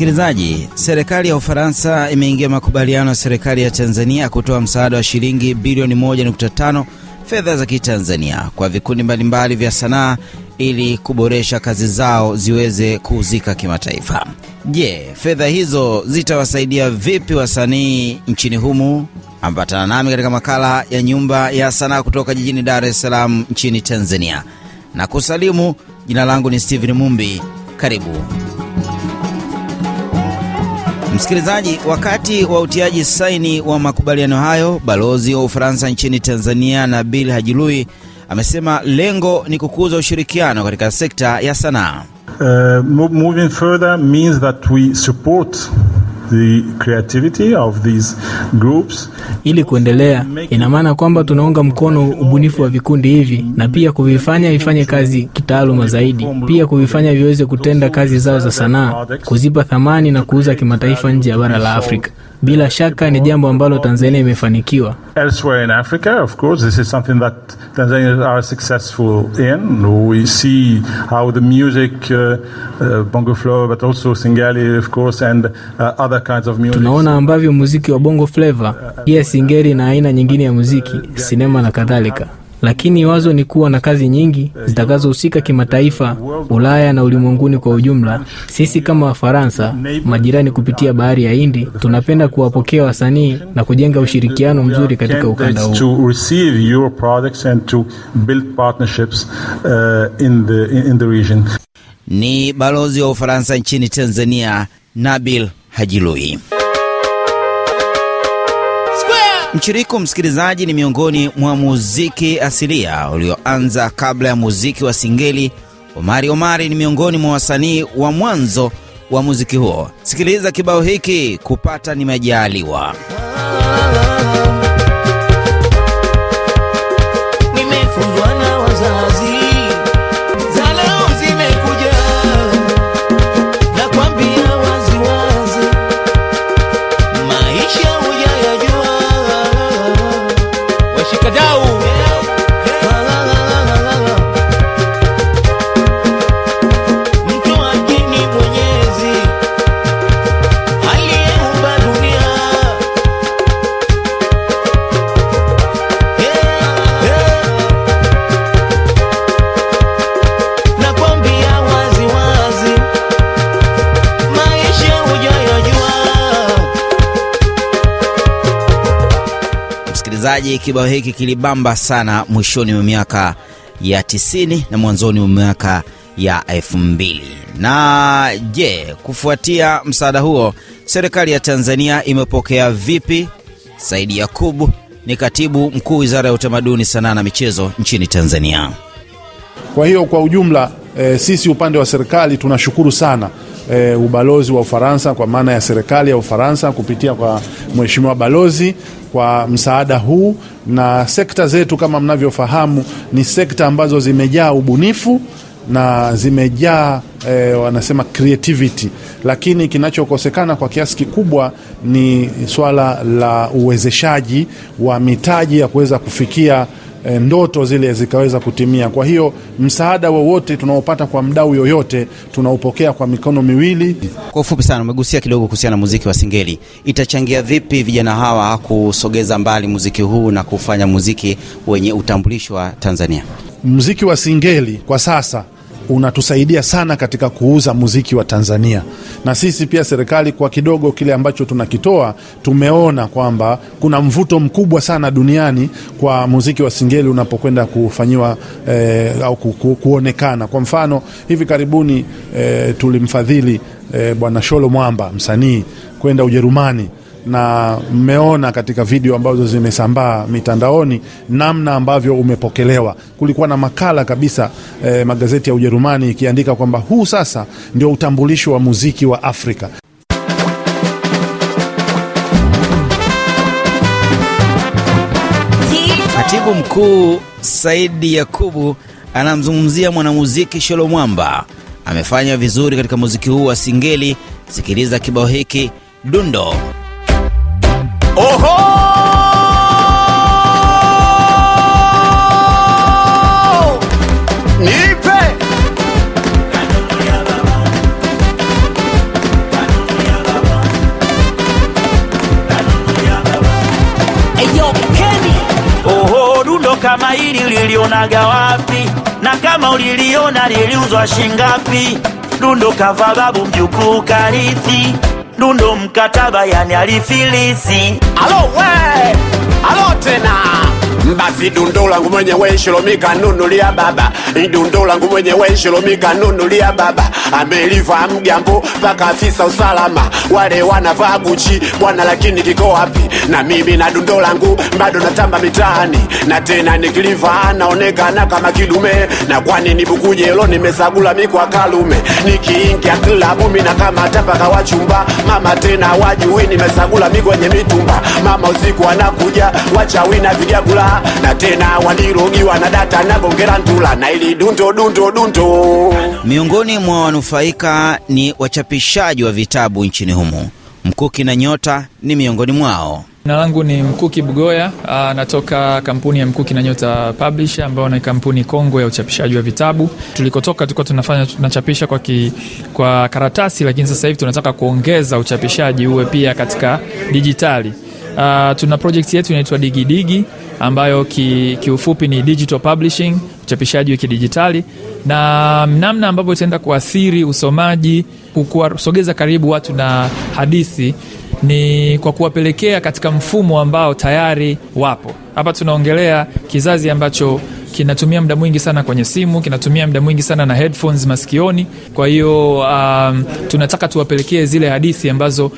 Msikilizaji, serikali ya Ufaransa imeingia makubaliano ya serikali ya Tanzania kutoa msaada wa shilingi bilioni 1.5 fedha za Kitanzania kwa vikundi mbalimbali vya sanaa ili kuboresha kazi zao ziweze kuuzika kimataifa. Je, fedha hizo zitawasaidia vipi wasanii nchini humu? Ambatana nami katika makala ya Nyumba ya Sanaa kutoka jijini Dar es Salaam nchini Tanzania, na kusalimu. Jina langu ni Steven Mumbi. Karibu msikilizaji. Wakati wa utiaji saini wa makubaliano hayo, balozi wa Ufaransa nchini Tanzania Nabil Hajilui amesema lengo ni kukuza ushirikiano katika sekta ya sanaa. Uh, moving further means that we support the creativity of these groups. Ili kuendelea, ina maana kwamba tunaunga mkono ubunifu wa vikundi hivi na pia kuvifanya vifanye kazi kitaaluma zaidi, pia kuvifanya viweze kutenda kazi zao za sanaa, kuzipa thamani na kuuza kimataifa nje ya bara la Afrika. Bila shaka ni jambo ambalo Tanzania imefanikiwa. Elsewhere in Africa, of course, this is something that Tanzanians are successful in. We see how the music, uh, uh, bongo flava, but also Singeli, of course, and uh, other kinds of music. Tunaona ambavyo muziki wa bongo flava, pia singeli na aina nyingine ya muziki, sinema na kadhalika. Lakini wazo ni kuwa na kazi nyingi zitakazohusika kimataifa, Ulaya na ulimwenguni kwa ujumla. Sisi kama Wafaransa, majirani kupitia bahari ya Hindi, tunapenda kuwapokea wasanii na kujenga ushirikiano mzuri katika ukanda huu. uh. Ni balozi wa Ufaransa nchini Tanzania Nabil Hajilui. Mchiriku msikilizaji, ni miongoni mwa muziki asilia ulioanza kabla ya muziki wa singeli. Omari Omari ni miongoni mwa wasanii wa mwanzo wa muziki huo. Sikiliza kibao hiki, kupata nimejaliwa. Msikilizaji, kibao hiki kilibamba sana mwishoni mwa miaka ya 90 na mwanzoni mwa miaka ya 2000. Na je, kufuatia msaada huo, serikali ya Tanzania imepokea vipi? Saidi Yakubu ni katibu mkuu wizara ya utamaduni, sanaa na michezo nchini Tanzania. Kwa hiyo kwa ujumla e, sisi upande wa serikali tunashukuru sana e, ubalozi wa Ufaransa kwa maana ya serikali ya Ufaransa kupitia kwa mheshimiwa balozi kwa msaada huu, na sekta zetu kama mnavyofahamu ni sekta ambazo zimejaa ubunifu na zimejaa e, wanasema creativity, lakini kinachokosekana kwa kiasi kikubwa ni swala la uwezeshaji wa mitaji ya kuweza kufikia eh, ndoto zile zikaweza kutimia. Kwa hiyo msaada wowote tunaopata kwa mdau yoyote tunaupokea kwa mikono miwili. Kwa ufupi sana, umegusia kidogo kuhusiana na muziki wa singeli. Itachangia vipi vijana hawa kusogeza mbali muziki huu na kufanya muziki wenye utambulisho wa Tanzania? Muziki wa singeli kwa sasa unatusaidia sana katika kuuza muziki wa Tanzania, na sisi pia serikali kwa kidogo kile ambacho tunakitoa, tumeona kwamba kuna mvuto mkubwa sana duniani kwa muziki wa singeli unapokwenda kufanyiwa eh, au ku, ku, kuonekana. Kwa mfano hivi karibuni eh, tulimfadhili eh, Bwana Sholo Mwamba msanii kwenda Ujerumani na mmeona katika video ambazo zimesambaa mitandaoni namna ambavyo umepokelewa. Kulikuwa na makala kabisa eh, magazeti ya Ujerumani ikiandika kwamba huu sasa ndio utambulisho wa muziki wa Afrika. Katibu mkuu Saidi Yakubu anamzungumzia mwanamuziki Sholo Mwamba. Amefanya vizuri katika muziki huu wa singeli. Sikiliza kibao hiki Dundo. Ulilionaga wapi? Na kama uliliona liliuzwa shingapi? Dundo kava babu mjukuu karithi, dundo mkataba yani alifilisi. alo we alo tena basi dundo langu mwenyewe shilomika nunulia baba. Dundo langu mwenyewe shilomika nunulia baba. Ameliva mgambo mpaka afisa usalama. Wale wanavaa guchi bwana lakini kiko wapi? Na mimi na dundo langu bado natamba mitaani. Na tena nikiliva naonekana kama kidume. Na kwani nibukujelo nimesagula mikwa kalume. Nikiingia klabu mina kama tapaka wachumba mama tena wajui nimesagula mikwenye mitumba. Mama usiku anakuja wachawi na na tena walirogiwa na data na bongera ntula na ili dunto dunto dunto Miongoni mwa wanufaika ni wachapishaji wa vitabu nchini humo. Mkuki na Nyota ni miongoni mwao. Jina langu ni Mkuki Bugoya, ah, natoka kampuni ya Mkuki na Nyota Publisher ambayo ni kampuni kongwe ya uchapishaji wa vitabu. Tulikotoka tulikuwa tunafanya tunachapisha kwa, ki, kwa karatasi, lakini sasa hivi tunataka kuongeza uchapishaji uwe pia katika dijitali. Uh, tuna projekti yetu inaitwa Digidigi ambayo ki- kiufupi ni digital publishing, uchapishaji wa kidijitali, na namna ambavyo itaenda kuathiri usomaji, kuwasogeza karibu watu na hadithi ni kwa kuwapelekea katika mfumo ambao tayari wapo. Hapa tunaongelea kizazi ambacho kinatumia muda mwingi sana kwenye simu, kinatumia muda mwingi sana na headphones masikioni. Kwa hiyo um, tunataka tuwapelekee zile hadithi ambazo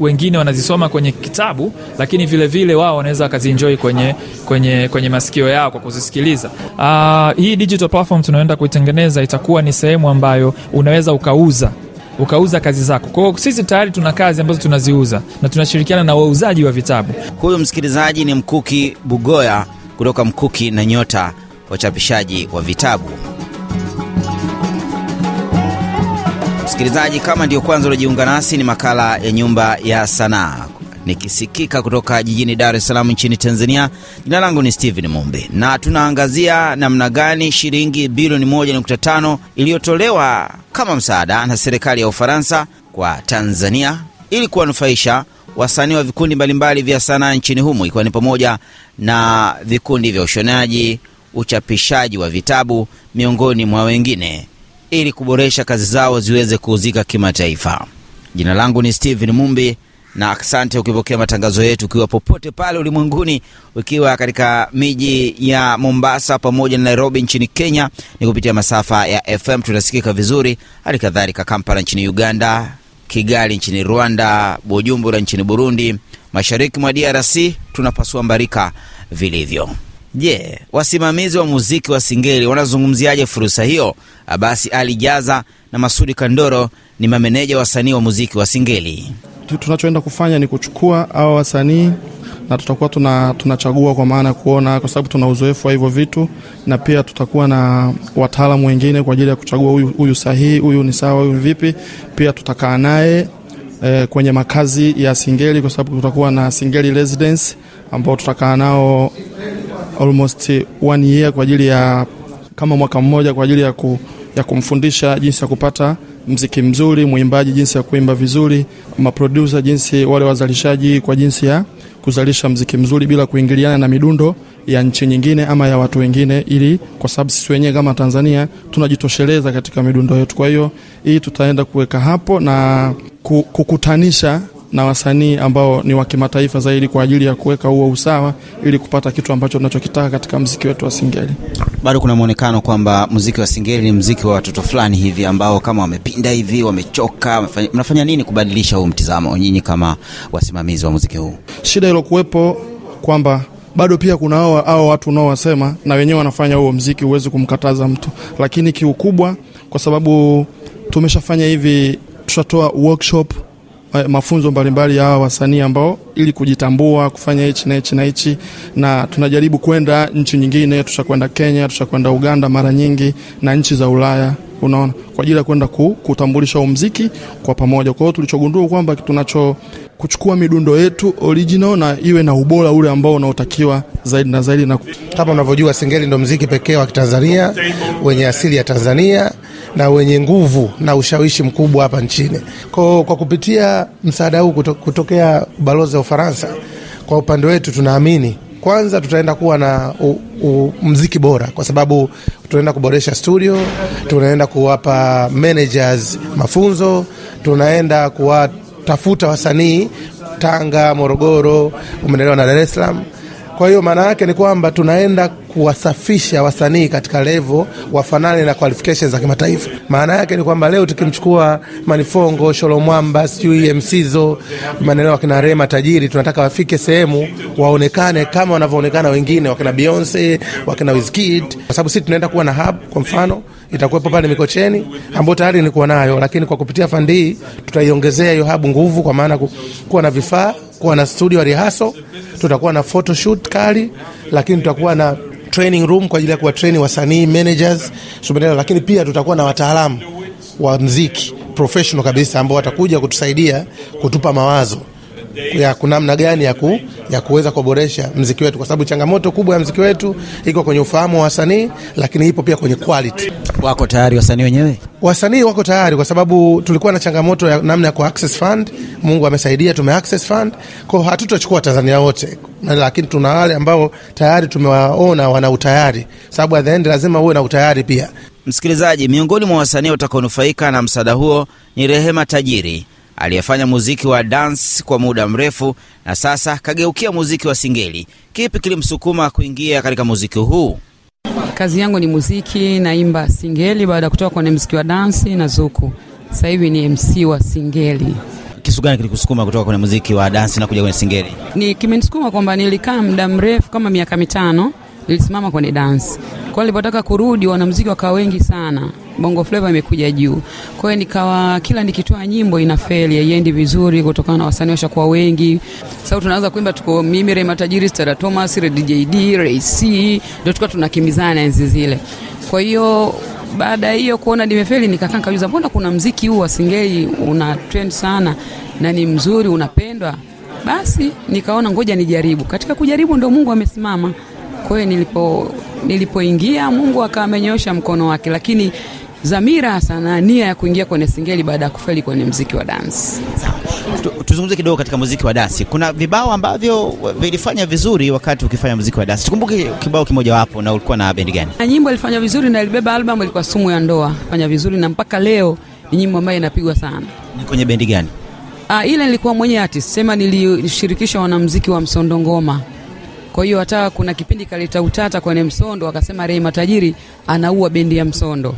wengine wanazisoma kwenye kitabu, lakini vile vile wao wanaweza wakazienjoy kwenye, kwenye, kwenye masikio yao kwa kuzisikiliza. Uh, hii digital platform tunaenda kuitengeneza itakuwa ni sehemu ambayo unaweza ukauza ukauza kazi zako. Kwa sisi tayari tuna kazi ambazo tunaziuza na tunashirikiana na wauzaji wa vitabu. Huyu msikilizaji ni Mkuki Bugoya kutoka Mkuki na Nyota, wachapishaji wa vitabu. Msikilizaji, kama ndiyo kwanza unajiunga nasi, ni makala ya Nyumba ya Sanaa nikisikika kutoka jijini Dar es Salaam nchini Tanzania. Jina langu ni Steven Mumbi na tunaangazia namna gani shilingi bilioni 1.5 iliyotolewa kama msaada na serikali ya Ufaransa kwa Tanzania ili kuwanufaisha wasanii wa vikundi mbalimbali vya sanaa nchini humo ikiwa ni pamoja na vikundi vya ushonaji, uchapishaji wa vitabu miongoni mwa wengine ili kuboresha kazi zao ziweze kuuzika kimataifa. Jina langu ni Steven Mumbi na asante ukipokea matangazo yetu ukiwa popote pale ulimwenguni, ukiwa katika miji ya Mombasa pamoja na Nairobi nchini Kenya ni kupitia masafa ya FM tunasikika vizuri, hali kadhalika Kampala nchini Uganda, Kigali nchini Rwanda, Bujumbura nchini Burundi, mashariki mwa DRC tunapasua mbarika vilivyo. Je, wasimamizi wa muziki wa Singeli wanazungumziaje fursa hiyo? Abasi Ali Jaza na Masudi Kandoro ni mameneja wasanii wa muziki wa Singeli. Tu- tunachoenda kufanya ni kuchukua hawa wasanii na tutakuwa tuna, tunachagua kwa maana ya kuona, kwa sababu tuna uzoefu wa hivyo vitu, na pia tutakuwa na wataalamu wengine kwa ajili ya kuchagua huyu, huyu sahihi, huyu ni sawa, huyu vipi. Pia tutakaa naye e, kwenye makazi ya Singeli, kwa sababu tutakuwa na Singeli residence ambao tutakaa nao almost one year kwa ajili ya kama mwaka mmoja kwa ajili ya, ku, ya kumfundisha jinsi ya kupata mziki mzuri, mwimbaji jinsi ya kuimba vizuri, maproducer jinsi, wale wazalishaji kwa jinsi ya kuzalisha mziki mzuri bila kuingiliana na midundo ya nchi nyingine ama ya watu wengine, ili kwa sababu sisi wenyewe kama Tanzania tunajitosheleza katika midundo yetu. Kwa hiyo hii tutaenda kuweka hapo na kukutanisha na wasanii ambao ni wa kimataifa zaidi kwa ajili ya kuweka huo usawa ili kupata kitu ambacho tunachokitaka katika mziki wetu wa Singeli. Bado kuna mwonekano kwamba muziki wa Singeli ni muziki wa watoto fulani hivi ambao kama wamepinda hivi, wamechoka. Mnafanya nini kubadilisha huu mtizamo, nyinyi kama wasimamizi wa muziki huu? Shida ilokuwepo kwamba bado pia kuna hao hao watu unaowasema na wenyewe wanafanya huo mziki, huwezi kumkataza mtu, lakini kiukubwa, kwa sababu tumeshafanya hivi, tushatoa workshop mafunzo mbalimbali ya wasanii ambao ili kujitambua kufanya hichi na hichi na hichi, na tunajaribu kwenda nchi nyingine. Tushakwenda Kenya, tushakwenda Uganda mara nyingi na nchi za Ulaya, unaona, kwa ajili ya kwenda kutambulisha umziki kwa pamoja. Kwa hiyo tulichogundua kwamba tunacho kuchukua midundo yetu original na iwe na ubora ule ambao unaotakiwa zaidi na zaidi na Kama unavyojua Singeli ndo mziki pekee wa Kitanzania wenye asili ya Tanzania na wenye nguvu na ushawishi mkubwa hapa nchini. Kwa, kwa kupitia msaada huu kuto, kutokea balozi wa Ufaransa kwa upande wetu tunaamini kwanza tutaenda kuwa na u, u, mziki bora kwa sababu tunaenda kuboresha studio, tunaenda kuwapa managers mafunzo, tunaenda kuwatafuta wasanii Tanga, Morogoro, umeendelewa na Dar es Salaam. Kwa hiyo maana yake ni kwamba tunaenda kuwasafisha wasanii katika levo wafanane na qualifications za kimataifa. Maana yake ni kwamba leo tukimchukua Manifongo, Sholo Mwamba, sijui MCzo, maneno wakina Rema Tajiri, tunataka wafike sehemu waonekane kama wanavyoonekana wengine, wakina Beyonce, wakina Wizkid, kwa sababu sisi tunaenda kuwa na hub, kwa mfano itakuwepo pale Mikocheni ambayo tayari nilikuwa nayo, lakini kwa kupitia fandi tutaiongezea hiyo hub nguvu, kwa maana ku- kuwa na vifaa, kuwa na studio ya rehearsal, tutakuwa na photoshoot kali, lakini tutakuwa na training room kwa ajili ya kuwatrain wasanii managers, lakini pia tutakuwa na wataalamu wa mziki professional kabisa ambao watakuja kutusaidia kutupa mawazo ya kunamna gani ya, ku, ya kuweza kuboresha mziki wetu, kwa sababu changamoto kubwa ya mziki wetu iko kwenye ufahamu wa wasanii, lakini ipo pia kwenye quality. Wako tayari wasanii wenyewe? Wasanii wako tayari, kwa sababu tulikuwa na changamoto ya namna ya ku access fund. Mungu amesaidia, tume access fund, kwa hiyo hatutachukua Tanzania wote, lakini tuna wale ambao tayari tumewaona wana utayari, sababu at the end lazima uwe na utayari pia. Msikilizaji, miongoni mwa wasanii watakaonufaika na msaada huo ni Rehema Tajiri aliyefanya muziki wa dance kwa muda mrefu na sasa kageukia muziki wa singeli. Kipi kilimsukuma kuingia katika muziki huu? Kazi yangu ni muziki, naimba singeli baada ya kutoka kwenye muziki wa dansi na zuku. Sasa hivi ni MC wa singeli. Kisu gani kilikusukuma kutoka kwenye muziki wa dansi na kuja kwenye singeli? Ni kimenisukuma kwamba nilikaa muda mrefu kama miaka mitano nilisimama kwenye dansi. Kwa nilipotaka kurudi, wanamuziki wakawa wengi sana, bongo flava imekuja juu. Kwa hiyo nikawa kila nikitoa nyimbo inafeli, haiendi vizuri kutokana na wasanii washakuwa wengi. Sasa tunaanza kuimba, tuko mimi Rema Tajiri, Stara Thomas, Red JD, Ray C, ndio tukawa tunakimbizana enzi zile. Kwa hiyo baada ya hiyo kuona nimefeli, nikakaa nikajuza, mbona kuna mziki huu wa singeli una trend sana na ni mzuri, unapendwa. Basi nikaona ngoja nijaribu. Katika kujaribu ndo Mungu amesimama. Kwa hiyo nilipo nilipoingia Mungu akamenyosha mkono wake, lakini dhamira hasa na nia ya kuingia kwenye singeli baada ya kufeli kwenye mziki wa dansi. Tu- Tuzungumze kidogo katika muziki wa dansi. Kuna vibao ambavyo vilifanya vizuri wakati ukifanya muziki wa dansi. Tukumbuke kibao kimojawapo, na ulikuwa na bendi gani? Na nyimbo ilifanya vizuri na ilibeba albamu ilikuwa sumu ya ndoa, fanya vizuri na mpaka leo ni nyimbo ambayo inapigwa sana. Ni kwenye bendi gani? Ah, ile nilikuwa mwenye artist, sema nilishirikisha wanamuziki wa msondo ngoma. Kwa hiyo hata kuna kipindi kaleta utata kwenye msondo, akasema Rei Matajiri anaua bendi ya msondo.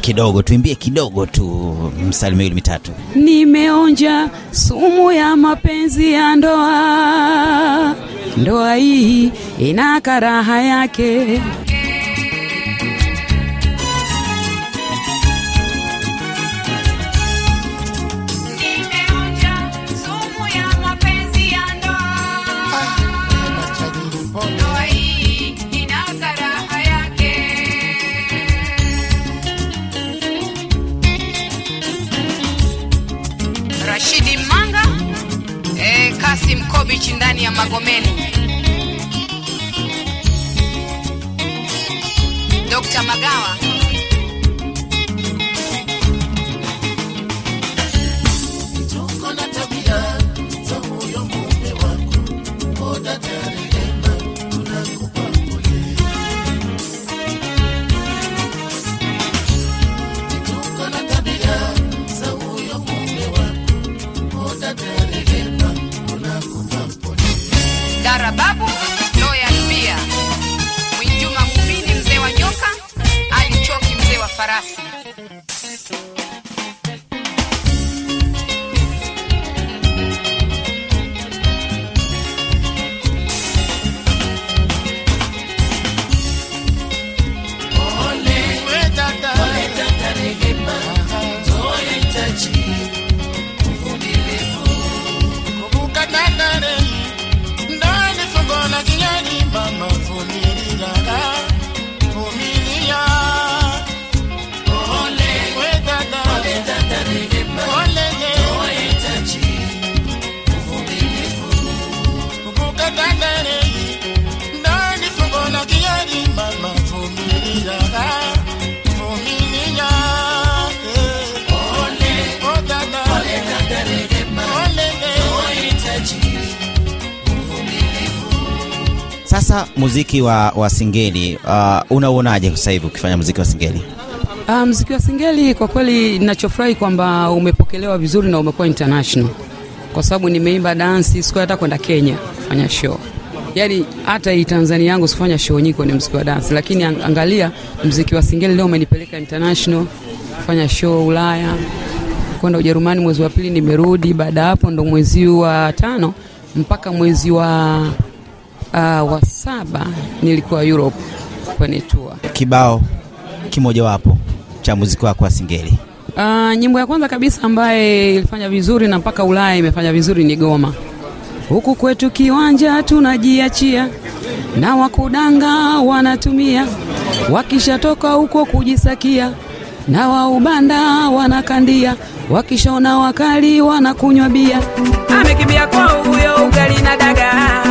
Kidogo tuimbie kidogo tu, mstari miwili mitatu. Nimeonja sumu ya mapenzi ya ndoa, ndoa hii ina karaha yake. Kobich ndani ya Magomeni, Sasa muziki wa, wa singeli uh, unauonaje sasa hivi ukifanya muziki wa singeli? Uh, mziki wa singeli kwa kweli ninachofurahi kwamba umepokelewa vizuri na umekuwa international, kwa sababu nimeimba dansi, sikuwa hata kwenda Kenya kufanya show. Yaani hata hii Tanzania yangu sikufanya show nyingi kwenye mziki wa dansi, lakini angalia mziki wa singeli leo umenipeleka international kufanya show Ulaya, kwenda Ujerumani mwezi wa pili nimerudi. Baada ya hapo ndo mwezi wa tano mpaka mwezi wa uh, wa saba nilikuwa Europe kwenye tour. Kibao kimojawapo cha muziki wako wa singeli. Uh, nyimbo ya kwanza kabisa ambaye ilifanya vizuri na mpaka Ulaya imefanya vizuri ni Goma. Huku kwetu kiwanja tunajiachia na wakudanga wanatumia, wakishatoka huko kujisakia na waubanda wanakandia, wakishona wakali wanakunywa bia. Amekimbia kwa huyo ugali na dagaa,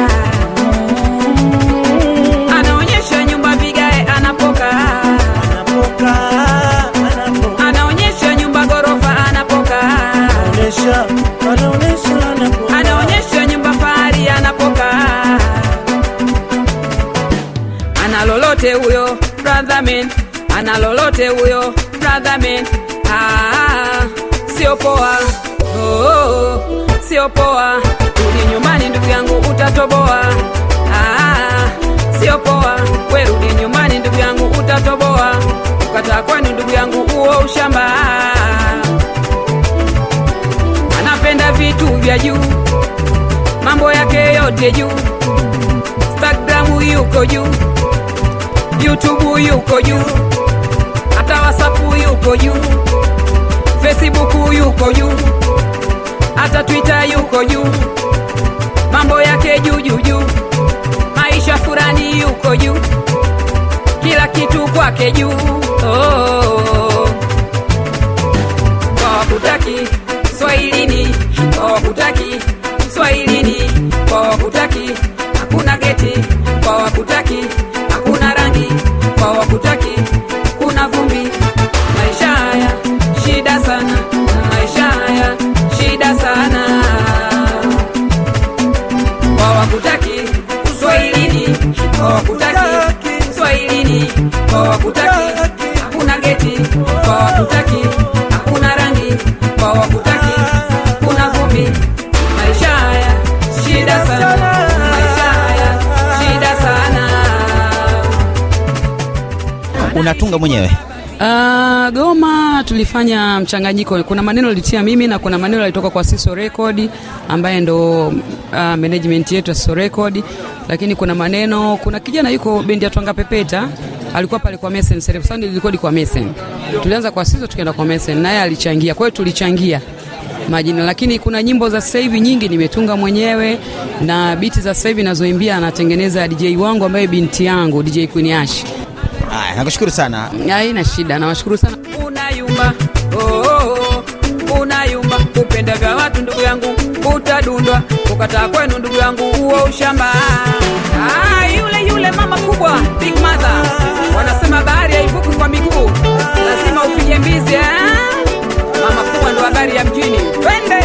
brother man ana lolote huyo brother man. Ah, sio poa. Oh, oh, sio poa. Rudi nyumbani ndugu yangu utatoboa. Ah, sio poa. We rudi nyumbani ndugu yangu utatoboa. Ukataa kwani ndugu yangu huo ushamba? Anapenda vitu vya juu. Mambo yake yote juu. Instagramu yuko juu yuko juu. Hata wasapu yuko juu. Facebook yuko juu. Hata twitter yuko juu. Mambo yake juu maisha furani yuko juu. Kila kitu kwake juu. Oh. kwa wakutaki swahilini kwa wakutaki swahilini kwa wakutaki hakuna geti. Kwa wakutaki hakuna rangi kwa kuna vumbi maisha haya shida sana maisha haya shida sana. Hawakutaki Kiswahilini, hawakutaki Kiswahilini, wakutaki Unatunga mwenyewe? Uh, Goma tulifanya mchanganyiko. Kuna maneno alitia mimi na kuna maneno alitoka kwa Siso Record ambaye ndo uh, management yetu ya Siso Record, lakini kuna maneno, kuna kijana yuko bendi ya Twanga Pepeta alikuwa pale kwa Mesen Sound ilikodi kwa Mesen. Tulianza kwa Siso tukaenda kwa Mesen, naye alichangia. Kwa hiyo tulichangia majina, lakini kuna nyimbo za sasa hivi nyingi nimetunga mwenyewe na biti za sasa hivi nazoimbia anatengeneza DJ wangu ambaye binti yangu DJ Queen Ash. Haya, nakushukuru sana. Haina shida, nawashukuru sana. Unayumba oh, oh, oh. Unayumba upenda vya watu ndugu yangu, utadundwa ukataa kwenu ndugu yangu, uo ushamba. Ah, yule yule mama kubwa Big Mother wanasema bahari haivuki kwa miguu, lazima upige mbizi eh? Mama kubwa ndo habari ya mjini, twende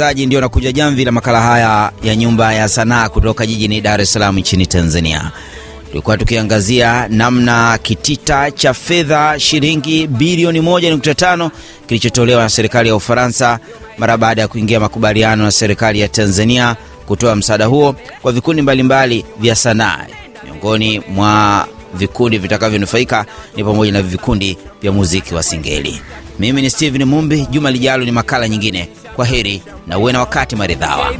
Msikilizaji, ndio nakuja jamvi la makala haya ya Nyumba ya Sanaa kutoka jijini Dar es Salaam nchini Tanzania. Tulikuwa tukiangazia namna kitita cha fedha shilingi bilioni 1.5 kilichotolewa na serikali ya Ufaransa mara baada ya kuingia makubaliano na serikali ya Tanzania kutoa msaada huo kwa vikundi mbalimbali vya sanaa. Miongoni mwa vikundi vitakavyonufaika ni pamoja na vikundi vya muziki wa singeli. Mimi ni Steven Mumbi. Juma lijalo ni makala nyingine. Kwa heri na uwe na wakati maridhawa.